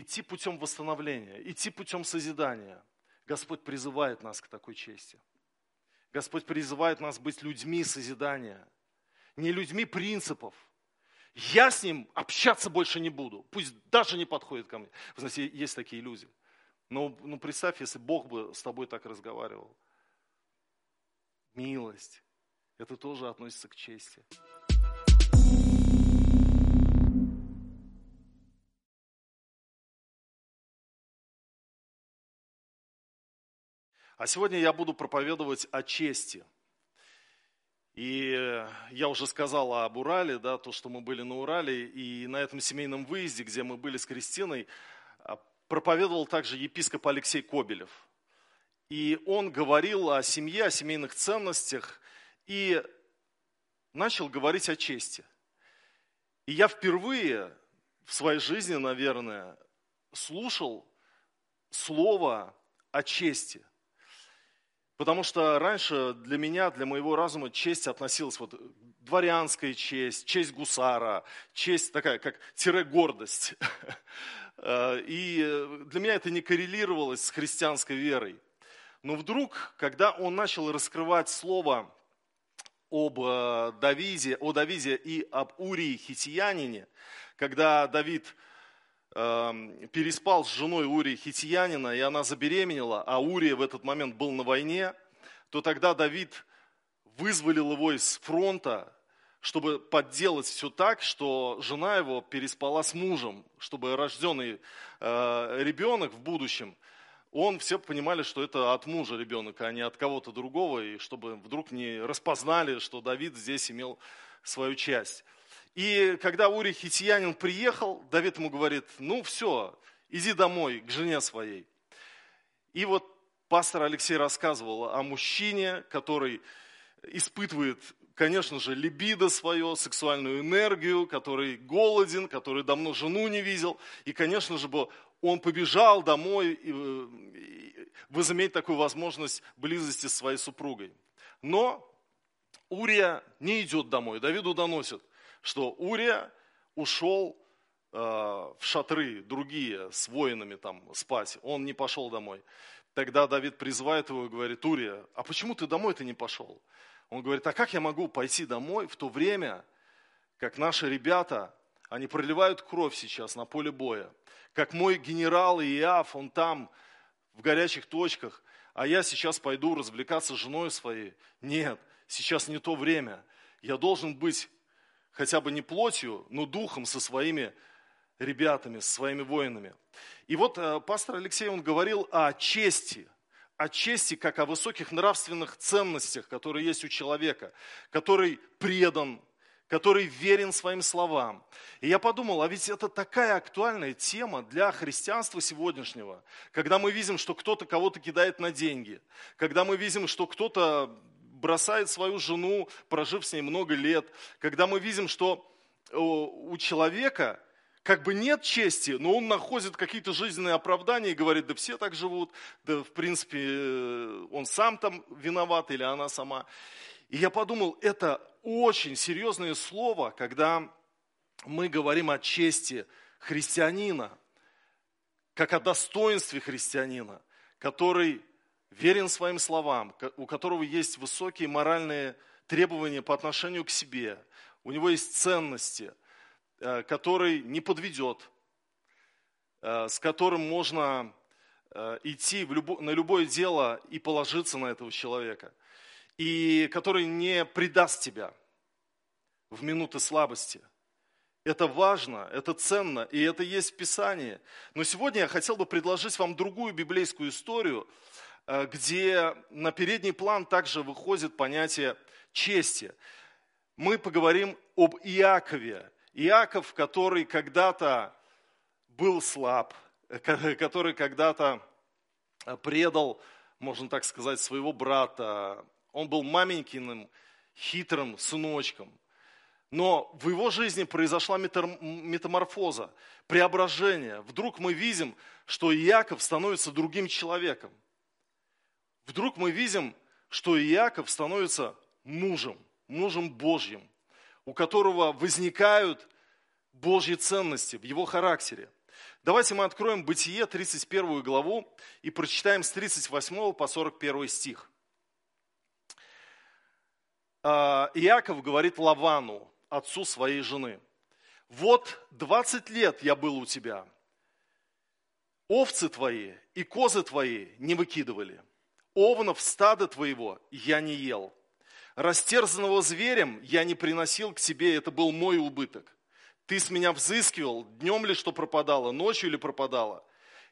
идти путем восстановления, идти путем созидания. Господь призывает нас к такой чести. Господь призывает нас быть людьми созидания, не людьми принципов. Я с ним общаться больше не буду, пусть даже не подходит ко мне. Вы знаете, есть такие люди. Но ну, представь, если Бог бы с тобой так разговаривал. Милость. Это тоже относится к чести. А сегодня я буду проповедовать о чести. И я уже сказал об Урале, да, то, что мы были на Урале, и на этом семейном выезде, где мы были с Кристиной, а, проповедовал также епископ Алексей Кобелев. И он говорил о семье, о семейных ценностях, и начал говорить о чести. И я впервые в своей жизни, наверное, слушал слово о чести – Потому что раньше для меня, для моего разума честь относилась вот дворянская честь, честь гусара, честь такая, как тире-гордость. Э, и для меня это не коррелировалось с христианской верой. Но вдруг, когда он начал раскрывать слово об э, Давиде, о Давиде и об Урии Хитиянине, когда Давид переспал с женой Урии Хитиянина, и она забеременела, а Урия в этот момент был на войне, то тогда Давид вызволил его из фронта, чтобы подделать все так, что жена его переспала с мужем, чтобы рожденный э, ребенок в будущем, он все понимали, что это от мужа ребенок, а не от кого-то другого, и чтобы вдруг не распознали, что Давид здесь имел свою часть. И когда Урий Хитиянин приехал, Давид ему говорит, ну все, иди домой к жене своей. И вот пастор Алексей рассказывал о мужчине, который испытывает, конечно же, либидо свое, сексуальную энергию, который голоден, который давно жену не видел. И, конечно же, он побежал домой и возыметь такую возможность близости с своей супругой. Но Урия не идет домой, Давиду доносит – что Урия ушел э, в шатры другие с воинами там спать, он не пошел домой. Тогда Давид призывает его и говорит, Урия, а почему ты домой-то не пошел? Он говорит, а как я могу пойти домой в то время, как наши ребята, они проливают кровь сейчас на поле боя, как мой генерал Иав, он там, в горячих точках, а я сейчас пойду развлекаться с женой своей. Нет, сейчас не то время. Я должен быть хотя бы не плотью, но духом со своими ребятами, со своими воинами. И вот э, пастор Алексей, он говорил о чести, о чести как о высоких нравственных ценностях, которые есть у человека, который предан, который верен своим словам. И я подумал, а ведь это такая актуальная тема для христианства сегодняшнего, когда мы видим, что кто-то кого-то кидает на деньги, когда мы видим, что кто-то бросает свою жену, прожив с ней много лет, когда мы видим, что у человека как бы нет чести, но он находит какие-то жизненные оправдания и говорит, да все так живут, да в принципе э, он сам там виноват или она сама. И я подумал, это очень серьезное слово, когда мы говорим о чести христианина, как о достоинстве христианина, который верен своим словам, у которого есть высокие моральные требования по отношению к себе, у него есть ценности, э, который не подведет, э, с которым можно э, идти любо, на любое дело и положиться на этого человека, и который не предаст тебя в минуты слабости. Это важно, это ценно, и это есть в Писании. Но сегодня я хотел бы предложить вам другую библейскую историю, где на передний план также выходит понятие чести. Мы поговорим об Иакове. Иаков, который когда-то был слаб, который когда-то предал, можно так сказать, своего брата. Он был маменькиным, хитрым сыночком. Но в его жизни произошла метаморфоза, преображение. Вдруг мы видим, что Иаков становится другим человеком – вдруг мы видим, что Иаков становится мужем, мужем Божьим, у которого возникают Божьи ценности в его характере. Давайте мы откроем Бытие, 31 главу, и прочитаем с 38 по 41 стих. А, Иаков говорит Лавану, отцу своей жены, «Вот 20 лет я был у тебя, овцы твои и козы твои не выкидывали, овнов стада твоего я не ел, растерзанного зверем я не приносил к тебе, это был мой убыток. Ты с меня взыскивал, днем ли что пропадало, ночью ли пропадало.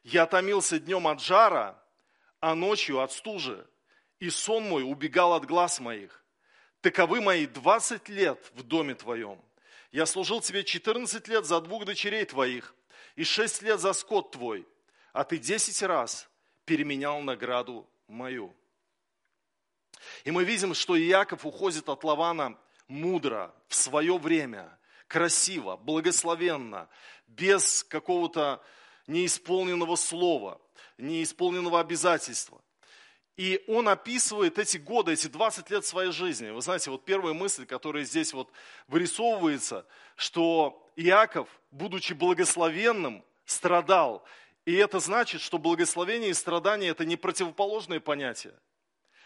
Я томился днем от жара, а ночью от стужи, и сон мой убегал от глаз моих. Таковы мои двадцать лет в доме твоем. Я служил тебе четырнадцать лет за двух дочерей твоих и шесть лет за скот твой, а ты десять раз переменял награду мою. И мы видим, что Иаков уходит от Лавана мудро, в свое время, красиво, благословенно, без какого-то неисполненного слова, неисполненного обязательства. И он описывает эти годы, эти 20 лет своей жизни. Вы знаете, вот первая мысль, которая здесь вот вырисовывается, что Иаков, будучи благословенным, страдал. И это значит, что благословение и страдание – это не противоположные понятия.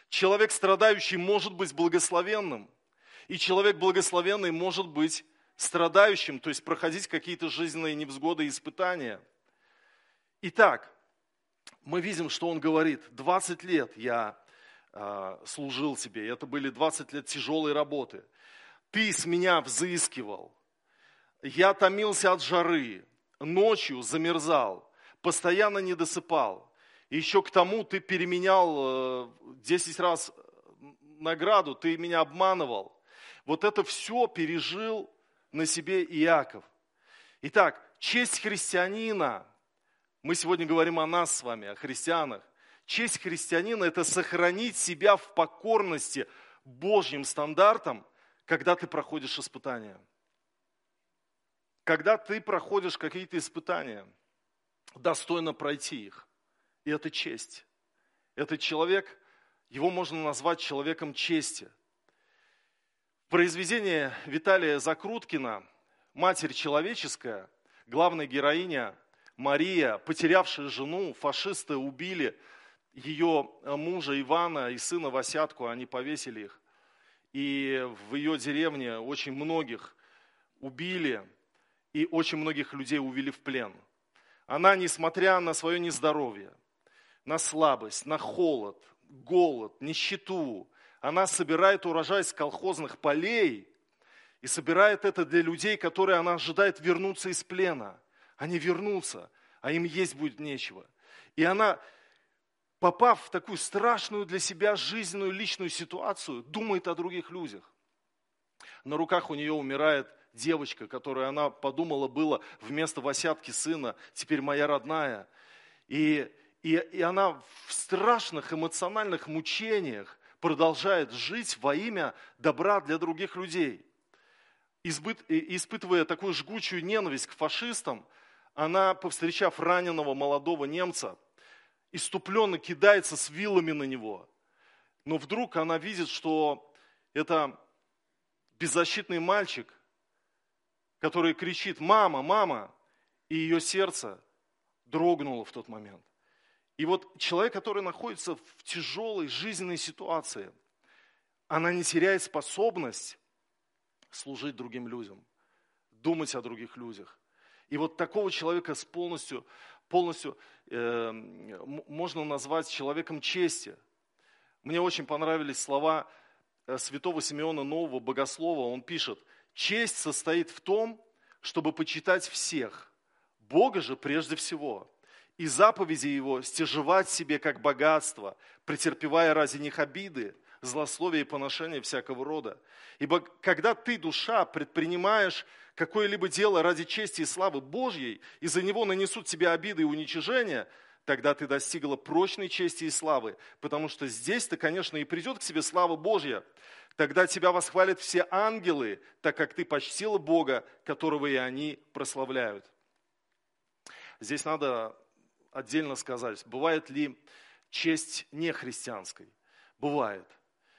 Человек страдающий может быть благословенным, и человек благословенный может быть страдающим, то есть проходить какие-то жизненные невзгоды и испытания. Итак, мы видим, что он говорит, 20 лет я э, служил тебе, это были 20 лет тяжелой работы. Ты с меня взыскивал, я томился от жары, ночью замерзал, постоянно не досыпал. И еще к тому ты переменял э, 10 раз награду, ты меня обманывал. Вот это все пережил на себе Иаков. Итак, честь христианина мы сегодня говорим о нас с вами, о христианах. Честь христианина – это сохранить себя в покорности Божьим стандартам, когда ты проходишь испытания. Когда ты проходишь какие-то испытания, достойно пройти их. И это честь. Этот человек, его можно назвать человеком чести. В произведении Виталия Закруткина «Матерь человеческая» главная героиня – Мария, потерявшая жену, фашисты убили ее мужа Ивана и сына Васятку, они повесили их. И в ее деревне очень многих убили, и очень многих людей увели в плен. Она, несмотря на свое нездоровье, на слабость, на холод, голод, нищету, она собирает урожай с колхозных полей и собирает это для людей, которые она ожидает вернуться из плена – они вернутся, а им есть будет нечего. И она, попав в такую страшную для себя жизненную личную ситуацию, думает о других людях. На руках у нее умирает девочка, которую она подумала было вместо восятки сына, теперь моя родная. И, и, и она в страшных эмоциональных мучениях продолжает жить во имя добра для других людей. Избыт, испытывая такую жгучую ненависть к фашистам, она, повстречав раненого молодого немца, иступленно кидается с вилами на него. Но вдруг она видит, что это беззащитный мальчик, который кричит «мама, мама!» И ее сердце дрогнуло в тот момент. И вот человек, который находится в тяжелой жизненной ситуации, она не теряет способность служить другим людям, думать о других людях. И вот такого человека с полностью, полностью э, можно назвать человеком чести. Мне очень понравились слова святого Симеона Нового Богослова. Он пишет, честь состоит в том, чтобы почитать всех, Бога же прежде всего, и заповеди Его стяжевать себе как богатство, претерпевая ради них обиды, злословие и поношение всякого рода. Ибо когда ты, душа, предпринимаешь какое-либо дело ради чести и славы Божьей, и за него нанесут тебе обиды и уничижения, тогда ты достигла прочной чести и славы, потому что здесь-то, конечно, и придет к тебе слава Божья. Тогда тебя восхвалят все ангелы, так как ты почтила Бога, которого и они прославляют. Здесь надо отдельно сказать, бывает ли честь нехристианской? Бывает.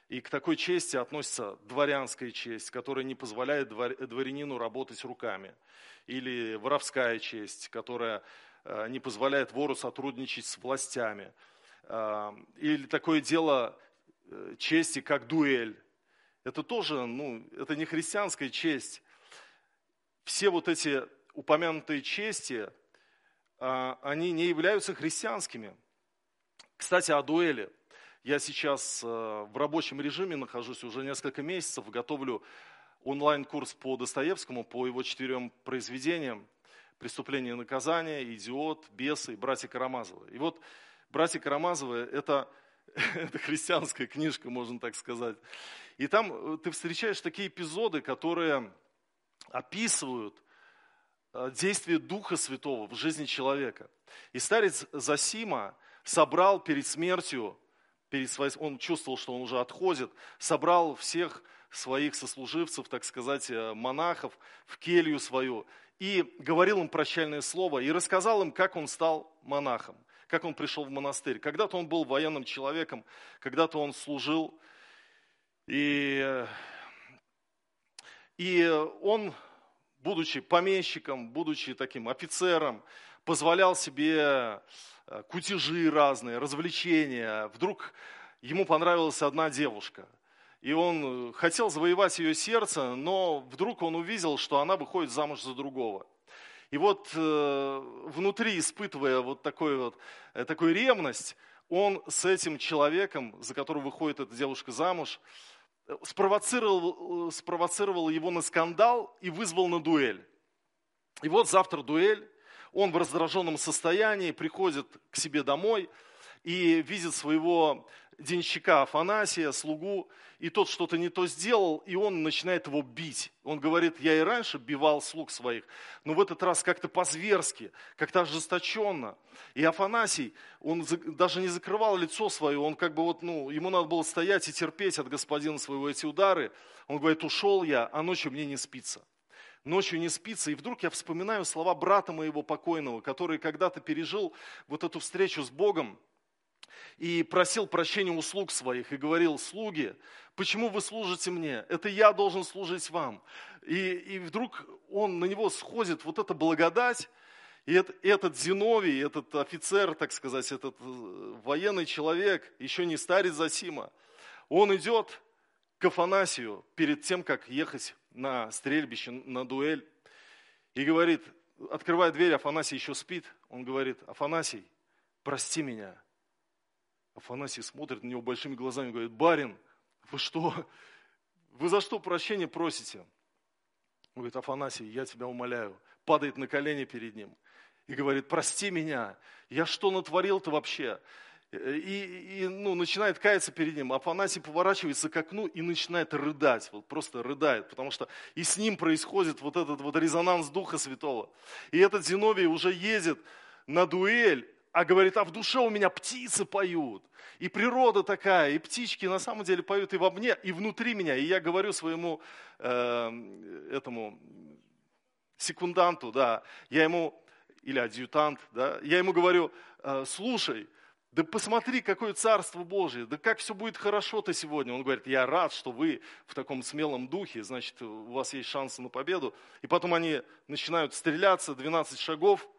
И к такой чести относится дворянская честь, которая не позволяет дворянину работать руками. Или воровская честь, которая не позволяет вору сотрудничать с властями. Э, или такое дело э, чести, как дуэль. Это тоже, ну, это не христианская честь. Все вот эти упомянутые чести, они не являются христианскими. Кстати, о дуэли. Я сейчас в рабочем режиме нахожусь уже несколько месяцев, готовлю онлайн-курс по Достоевскому, по его четырем произведениям «Преступление и наказание», «Идиот», «Бесы» и «Братья Карамазовы». И вот «Братья Карамазовы» – это, это христианская книжка, можно так сказать. И там э, ты встречаешь такие эпизоды, которые описывают э, действие Духа Святого в жизни человека. И старец Засима собрал перед смертью, перед своей, он чувствовал, что он уже отходит, собрал всех своих сослуживцев, так сказать, э, монахов в келью свою и говорил им прощальное слово и рассказал им, как он стал монахом, как он пришел в монастырь. Когда-то он был военным человеком, когда-то он служил, и, и он, будучи помещиком, будучи таким офицером, позволял себе э, кутежи разные, развлечения. Вдруг ему понравилась одна девушка – и он э, хотел завоевать ее сердце, но вдруг он увидел, что она выходит замуж за другого. И вот э, внутри, испытывая вот, такой вот э, такую ревность, он с этим человеком, за которого выходит эта девушка замуж, спровоцировал, спровоцировал его на скандал и вызвал на дуэль. И вот завтра дуэль, он в раздраженном состоянии приходит к себе домой и видит своего денщика Афанасия, слугу, и тот что-то не то сделал, и он начинает его бить. Он говорит, я и раньше бивал слуг своих, но в этот раз как-то по-зверски, как-то ожесточенно. И Афанасий, он даже не закрывал лицо свое, он как бы вот, ну, ему надо было стоять и терпеть от господина своего эти удары. Он говорит, ушел я, а ночью мне не спится ночью не спится. И вдруг я вспоминаю слова брата моего покойного, который когда-то пережил вот эту встречу с Богом и просил прощения у слуг своих и говорил, слуги, почему вы служите мне? Это я должен служить вам. И, и вдруг он на него сходит вот эта благодать, и этот, этот Зиновий, этот офицер, так сказать, этот э, военный человек, еще не старец Засима, он идет к Афанасию перед тем, как ехать на стрельбище, на дуэль, и говорит, открывая дверь, Афанасий еще спит, он говорит, Афанасий, прости меня, Афанасий смотрит на него большими глазами и говорит, барин, вы что? Вы за что прощения просите? Он говорит, Афанасий, я тебя умоляю. Падает на колени перед ним и говорит, прости меня, я что натворил-то вообще? И, и ну, начинает каяться перед ним. Афанасий поворачивается к окну и начинает рыдать, вот просто рыдает, потому что и с ним происходит вот этот вот резонанс Духа Святого. И этот Зиновий уже ездит на дуэль, а говорит, а в душе у меня птицы поют. И природа такая, и птички на самом деле поют и во мне, и внутри меня. И я говорю своему э, этому секунданту, да, я ему, или адъютант, да, я ему говорю, э, слушай, да посмотри, какое царство Божие, да как все будет хорошо-то сегодня. Он говорит, я рад, что вы в таком смелом духе, значит, у вас есть шансы на победу. И потом они начинают стреляться, 12 шагов –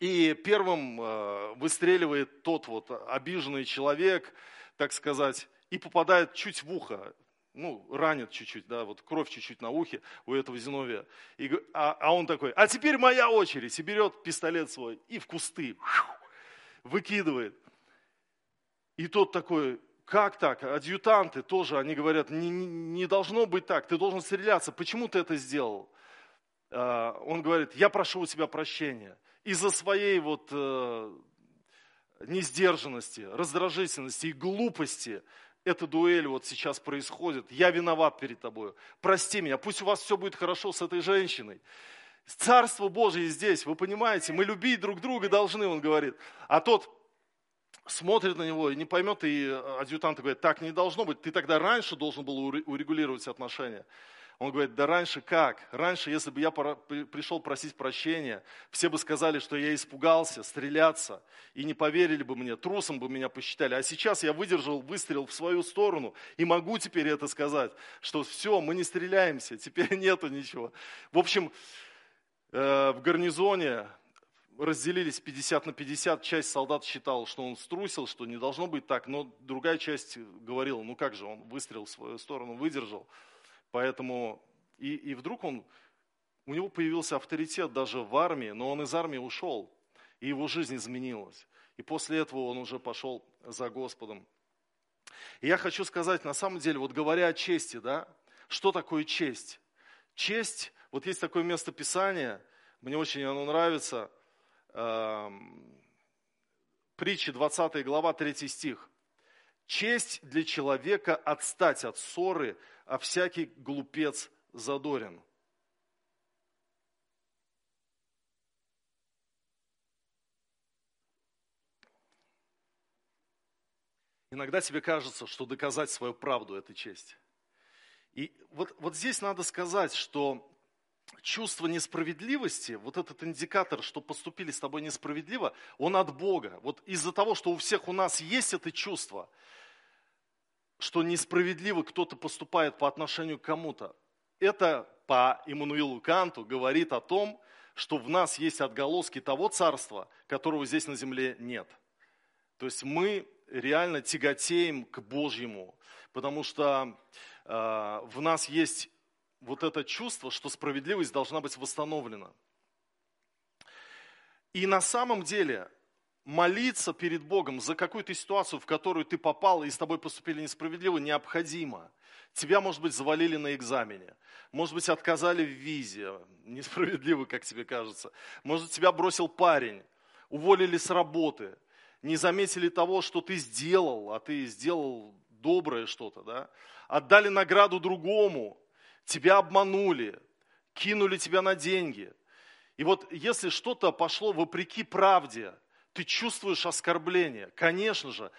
и первым э, выстреливает тот вот обиженный человек, так сказать, и попадает чуть в ухо, ну, ранит чуть-чуть, да, вот кровь чуть-чуть на ухе у этого Зиновия. И, а, а он такой, а теперь моя очередь, и берет пистолет свой и в кусты выкидывает. И тот такой, как так? Адъютанты тоже, они говорят, не, не должно быть так, ты должен стреляться, почему ты это сделал? А, он говорит, я прошу у тебя прощения из-за своей вот э, несдержанности, раздражительности и глупости эта дуэль вот сейчас происходит. Я виноват перед тобой. Прости меня, пусть у вас все будет хорошо с этой женщиной. Царство Божие здесь, вы понимаете, мы любить друг друга должны, он говорит. А тот смотрит на него и не поймет, и адъютант говорит, так не должно быть, ты тогда раньше должен был урегулировать отношения. Он говорит, да раньше как? Раньше, если бы я пришел просить прощения, все бы сказали, что я испугался стреляться, и не поверили бы мне, трусом бы меня посчитали. А сейчас я выдержал выстрел в свою сторону, и могу теперь это сказать, что все, мы не стреляемся, теперь нету ничего. В общем, э, в гарнизоне разделились 50 на 50, часть солдат считала, что он струсил, что не должно быть так, но другая часть говорила, ну как же, он выстрел в свою сторону выдержал, поэтому и, и вдруг он, у него появился авторитет даже в армии, но он из армии ушел, и его жизнь изменилась. И после этого он уже пошел за Господом. И я хочу сказать, на самом деле, вот говоря о чести, да, что такое честь? Честь, вот есть такое место Писания, мне очень оно нравится, э, притчи 20 глава, 3 стих. Честь для человека отстать от ссоры, а всякий глупец задорен. Иногда тебе кажется, что доказать свою правду – это честь. И вот, вот здесь надо сказать, что чувство несправедливости, вот этот индикатор, что поступили с тобой несправедливо, он от Бога. Вот из-за того, что у всех у нас есть это чувство, что несправедливо кто-то поступает по отношению к кому-то, это по Иммануилу Канту говорит о том, что в нас есть отголоски того царства, которого здесь на земле нет. То есть мы реально тяготеем к Божьему, потому что э, в нас есть вот это чувство, что справедливость должна быть восстановлена. И на самом деле молиться перед Богом за какую-то ситуацию, в которую ты попал и с тобой поступили несправедливо, необходимо. Тебя, может быть, завалили на экзамене, может быть, отказали в визе, несправедливо, как тебе кажется. Может, тебя бросил парень, уволили с работы, не заметили того, что ты сделал, а ты сделал доброе что-то, да? Отдали награду другому, тебя обманули, кинули тебя на деньги. И вот если что-то пошло вопреки правде, ты чувствуешь оскорбление, конечно же,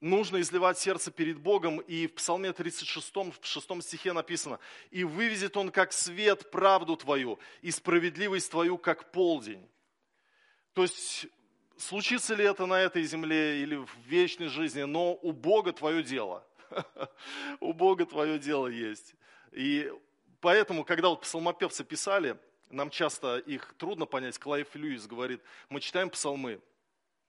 нужно изливать сердце перед Богом. И в Псалме 36, в 6 стихе написано, «И вывезет Он как свет правду твою, и справедливость твою, как полдень». То есть случится ли это на этой земле или в вечной жизни, но у Бога твое дело. У Бога твое дело есть. И поэтому, когда вот псалмопевцы писали, нам часто их трудно понять, Клайв Льюис говорит, мы читаем псалмы,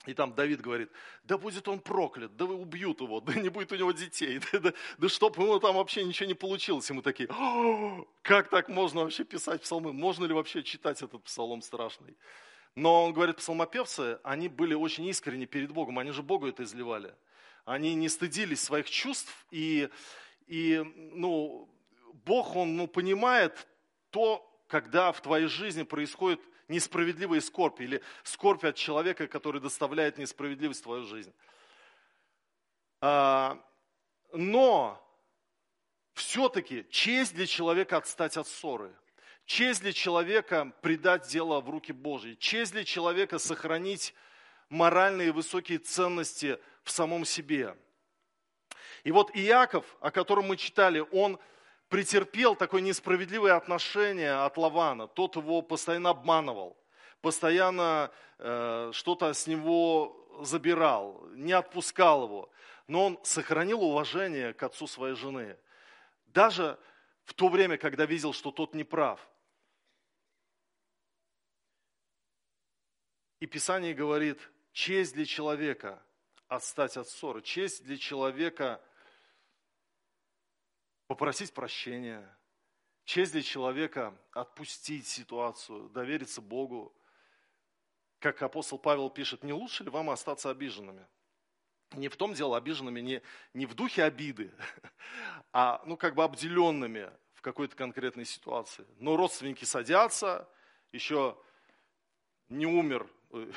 и там Давид говорит, да будет он проклят, да убьют его, да не будет у него детей, да, да, да чтоб ему там вообще ничего не получилось. И мы такие, как так можно вообще писать псалмы? Можно ли вообще читать этот псалом страшный? Но он говорит, псалмопевцы, они были очень искренни перед Богом, они же Богу это изливали. Они не стыдились своих чувств, и, и ну, Бог, Он ну, понимает то, когда в твоей жизни происходит несправедливая скорбь или скорбь от человека, который доставляет несправедливость в твою жизнь. А, но все-таки честь для человека отстать от ссоры – Честь для человека предать дело в руки Божьи. Честь для человека сохранить моральные высокие ценности в самом себе. И вот Иаков, о котором мы читали, он претерпел такое несправедливое отношение от Лавана. Тот его постоянно обманывал, постоянно э, что-то с него забирал, не отпускал его. Но он сохранил уважение к отцу своей жены. Даже в то время, когда видел, что тот не прав – И Писание говорит, честь для человека отстать от ссоры, честь для человека попросить прощения, честь для человека отпустить ситуацию, довериться Богу. Как апостол Павел пишет, не лучше ли вам остаться обиженными? Не в том дело обиженными, не, не в духе обиды, а ну как бы обделенными в какой-то конкретной ситуации. Но родственники садятся, еще не умер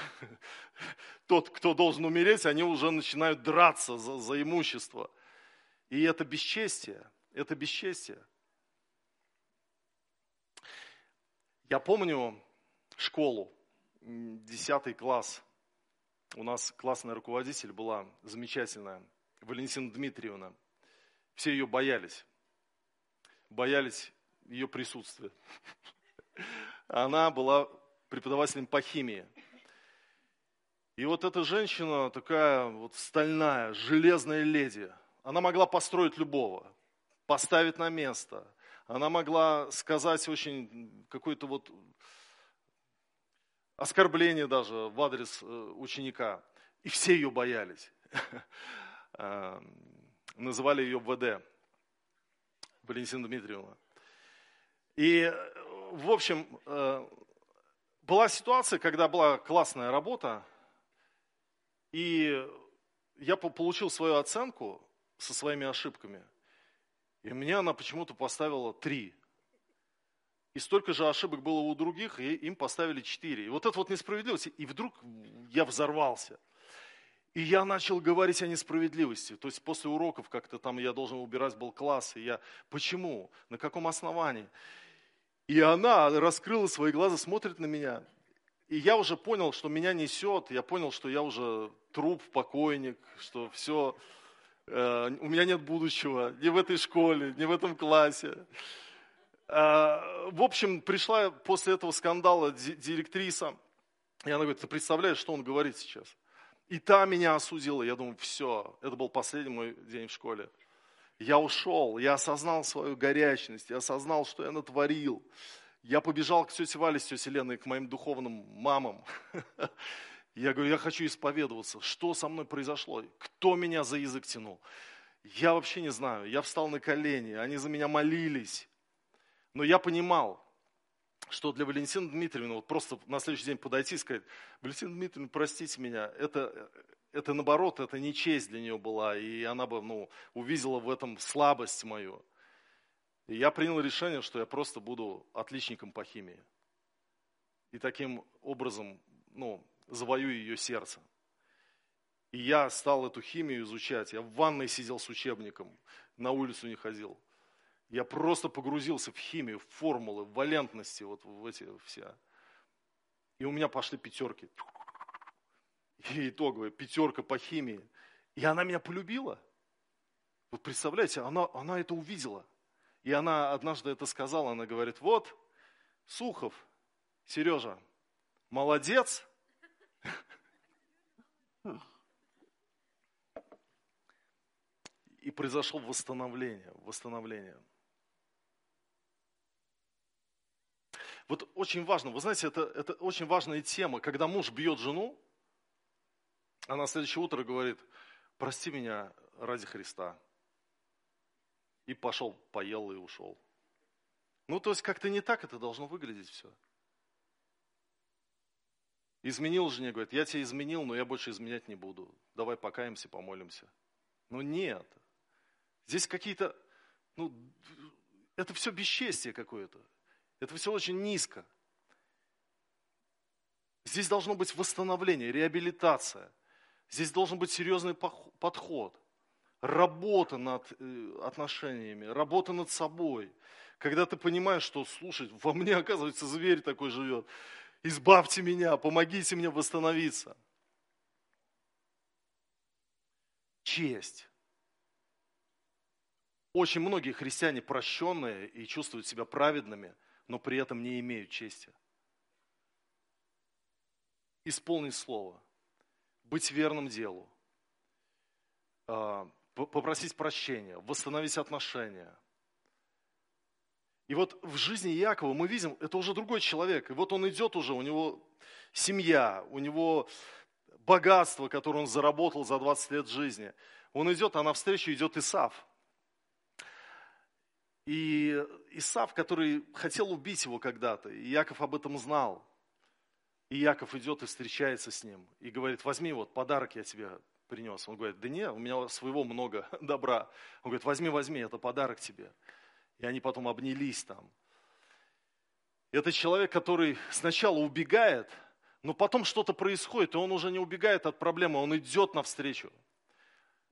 тот, кто должен умереть, они уже начинают драться за, за имущество. И это бесчестие, это бесчестие. Я помню школу, 10 класс. У нас классная руководитель была замечательная, Валентина Дмитриевна. Все ее боялись. Боялись ее присутствия. Она была преподавателем по химии. И вот эта женщина такая вот стальная, железная леди, она могла построить любого, поставить на место. Она могла сказать очень какой-то вот оскорбление даже в адрес э, ученика. И все ее боялись. Э, называли ее ВД, Валентина Дмитриевна. И, в общем, э, была ситуация, когда была классная работа, и я получил свою оценку со своими ошибками, и меня она почему-то поставила три. И столько же ошибок было у других, и им поставили четыре. И вот это вот несправедливость. И вдруг я взорвался. И я начал говорить о несправедливости. То есть после уроков как-то там я должен убирать был класс. И я, почему? На каком основании? И она раскрыла свои глаза, смотрит на меня. И я уже понял, что меня несет. Я понял, что я уже труп, покойник, что все, у меня нет будущего ни в этой школе, ни в этом классе. Э, в общем, пришла после этого скандала директриса. И она говорит, ты представляешь, что он говорит сейчас? И та меня осудила. Я думаю, все, это был последний мой день в школе. Я ушел, я осознал свою горячность, я осознал, что я натворил. Я побежал к тете Вале с тетей Леной, к моим духовным мамам. Я говорю, я хочу исповедоваться. Что со мной произошло? Кто меня за язык тянул? Я вообще не знаю. Я встал на колени, они за меня молились. Но я понимал, что для Валентины Дмитриевны, вот просто на следующий день подойти и сказать, Валентина Дмитриевна, простите меня, это, это наоборот, это не честь для нее была, и она бы ну, увидела в этом слабость мою. И я принял решение, что я просто буду отличником по химии. И таким образом ну, завоюю ее сердце. И я стал эту химию изучать. Я в ванной сидел с учебником, на улицу не ходил. Я просто погрузился в химию, в формулы, в валентности, вот в эти все. И у меня пошли пятерки. И итоговая пятерка по химии. И она меня полюбила. Вот представляете, она, она это увидела. И она однажды это сказала, она говорит, вот, Сухов, Сережа, молодец. И произошло восстановление, восстановление. Вот очень важно, вы знаете, это, это очень важная тема, когда муж бьет жену, а на следующее утро говорит, прости меня ради Христа. И пошел, поел и ушел. Ну, то есть как-то не так это должно выглядеть все. Изменил жене, говорит, я тебя изменил, но я больше изменять не буду. Давай покаемся, помолимся. Но нет. Здесь какие-то, ну, это все бесчестие какое-то. Это все очень низко. Здесь должно быть восстановление, реабилитация. Здесь должен быть серьезный подход. Работа над э, отношениями, работа над собой. Когда ты понимаешь, что, слушай, во мне, оказывается, зверь такой живет. Избавьте меня, помогите мне восстановиться. Честь. Очень многие христиане прощенные и чувствуют себя праведными – но при этом не имеют чести. Исполнить слово, быть верным делу, а, попросить прощения, восстановить отношения. И вот в жизни Якова мы видим, это уже другой человек. И вот он идет уже, у него семья, у него богатство, которое он заработал за 20 лет жизни. Он идет, а навстречу идет Исав. И Исав, который хотел убить его когда-то, и Яков об этом знал. И Яков идет и встречается с ним, и говорит, возьми вот подарок я тебе принес. Он говорит, да не, у меня своего много добра. Он говорит, возьми, возьми, это подарок тебе. И они потом обнялись там. Это человек, который сначала убегает, но потом что-то происходит, и он уже не убегает от проблемы, он идет навстречу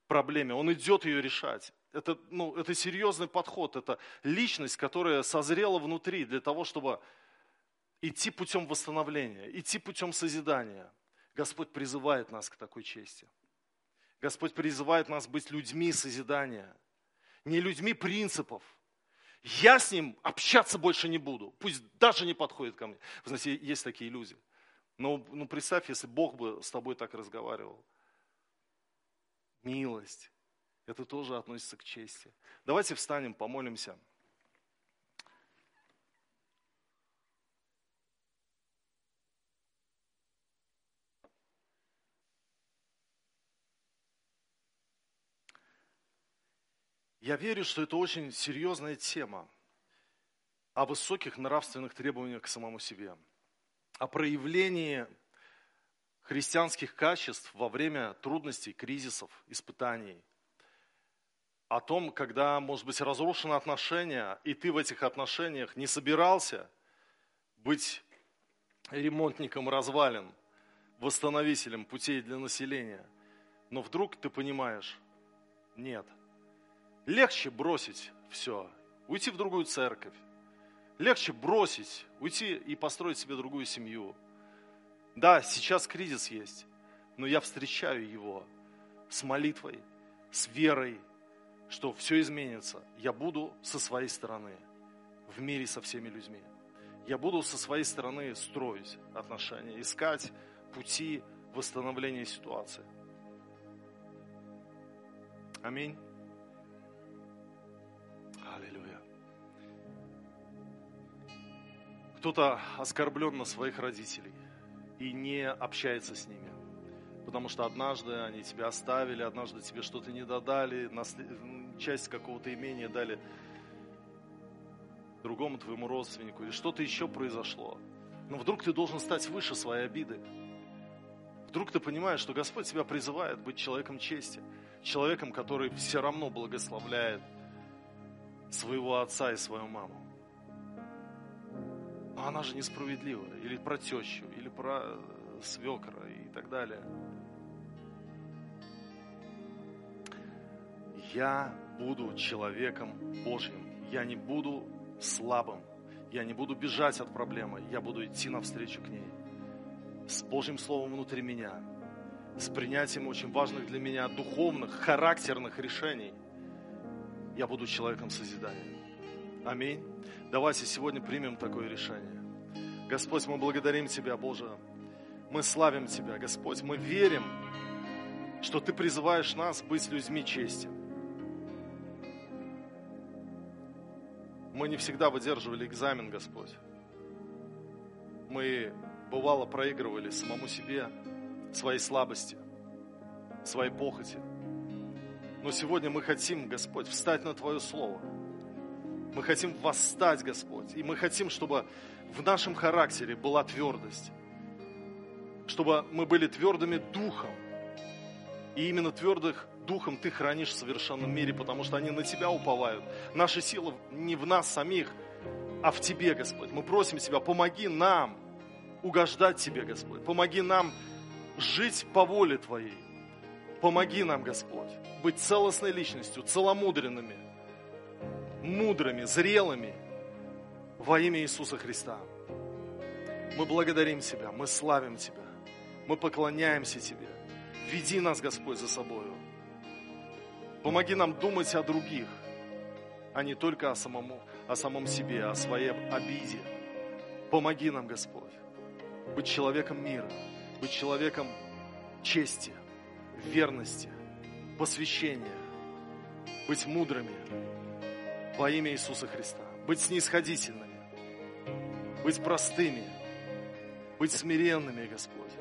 проблеме, он идет ее решать. Это, ну, это серьезный подход, это личность, которая созрела внутри для того, чтобы идти путем восстановления, идти путем созидания. Господь призывает нас к такой чести. Господь призывает нас быть людьми созидания, не людьми принципов. Я с ним общаться больше не буду, пусть даже не подходит ко мне. Вы знаете, есть такие люди. Но ну, представь, если Бог бы с тобой так разговаривал – милость. Это тоже относится к чести. Давайте встанем, помолимся. Я верю, что это очень серьезная тема о высоких нравственных требованиях к самому себе, о проявлении христианских качеств во время трудностей, кризисов, испытаний, о том, когда, может быть, разрушены отношения, и ты в этих отношениях не собирался быть ремонтником развалин, восстановителем путей для населения, но вдруг ты понимаешь, нет, легче бросить все, уйти в другую церковь, легче бросить, уйти и построить себе другую семью. Да, сейчас кризис есть, но я встречаю его с молитвой, с верой, что все изменится. Я буду со своей стороны в мире со всеми людьми. Я буду со своей стороны строить отношения, искать пути восстановления ситуации. Аминь. Кто-то оскорблен на своих родителей и не общается с ними. Потому что однажды они тебя оставили, однажды тебе что-то не додали, часть какого-то имения дали другому твоему родственнику, или что-то еще произошло. Но вдруг ты должен стать выше своей обиды. Вдруг ты понимаешь, что Господь тебя призывает быть человеком чести, человеком, который все равно благословляет своего отца и свою маму. Но она же несправедлива. Или про тещу, или про свекра и так далее. Я буду человеком Божьим. Я не буду слабым. Я не буду бежать от проблемы. Я буду идти навстречу к ней с Божьим Словом внутри меня, с принятием очень важных для меня духовных, характерных решений, я буду человеком созидания. Аминь. Давайте сегодня примем такое решение. Господь, мы благодарим Тебя, Боже. Мы славим Тебя, Господь. Мы верим, что Ты призываешь нас быть людьми чести. Мы не всегда выдерживали экзамен, Господь. Мы бывало проигрывали самому себе, своей слабости, своей похоти. Но сегодня мы хотим, Господь, встать на Твое Слово. Мы хотим восстать, Господь. И мы хотим, чтобы в нашем характере была твердость. Чтобы мы были твердыми духом. И именно твердых духом Ты хранишь в совершенном мире, потому что они на Тебя уповают. Наша сила не в нас самих, а в Тебе, Господь. Мы просим Тебя, помоги нам – угождать Тебе, Господь. Помоги нам жить по воле Твоей. Помоги нам, Господь, быть целостной личностью, целомудренными, мудрыми, зрелыми во имя Иисуса Христа. Мы благодарим Тебя, мы славим Тебя, мы поклоняемся Тебе. Веди нас, Господь, за собою. Помоги нам думать о других, а не только о, самому, о самом себе, о своей обиде. Помоги нам, Господь быть человеком мира, быть человеком чести, верности, посвящения, быть мудрыми во имя Иисуса Христа, быть снисходительными, быть простыми, быть смиренными, Господь.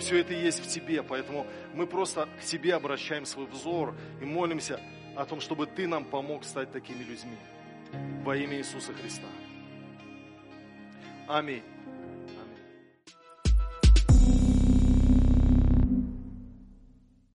Все это есть в Тебе, поэтому мы просто к Тебе обращаем свой взор и молимся о том, чтобы Ты нам помог стать такими людьми во имя Иисуса Христа. Аминь.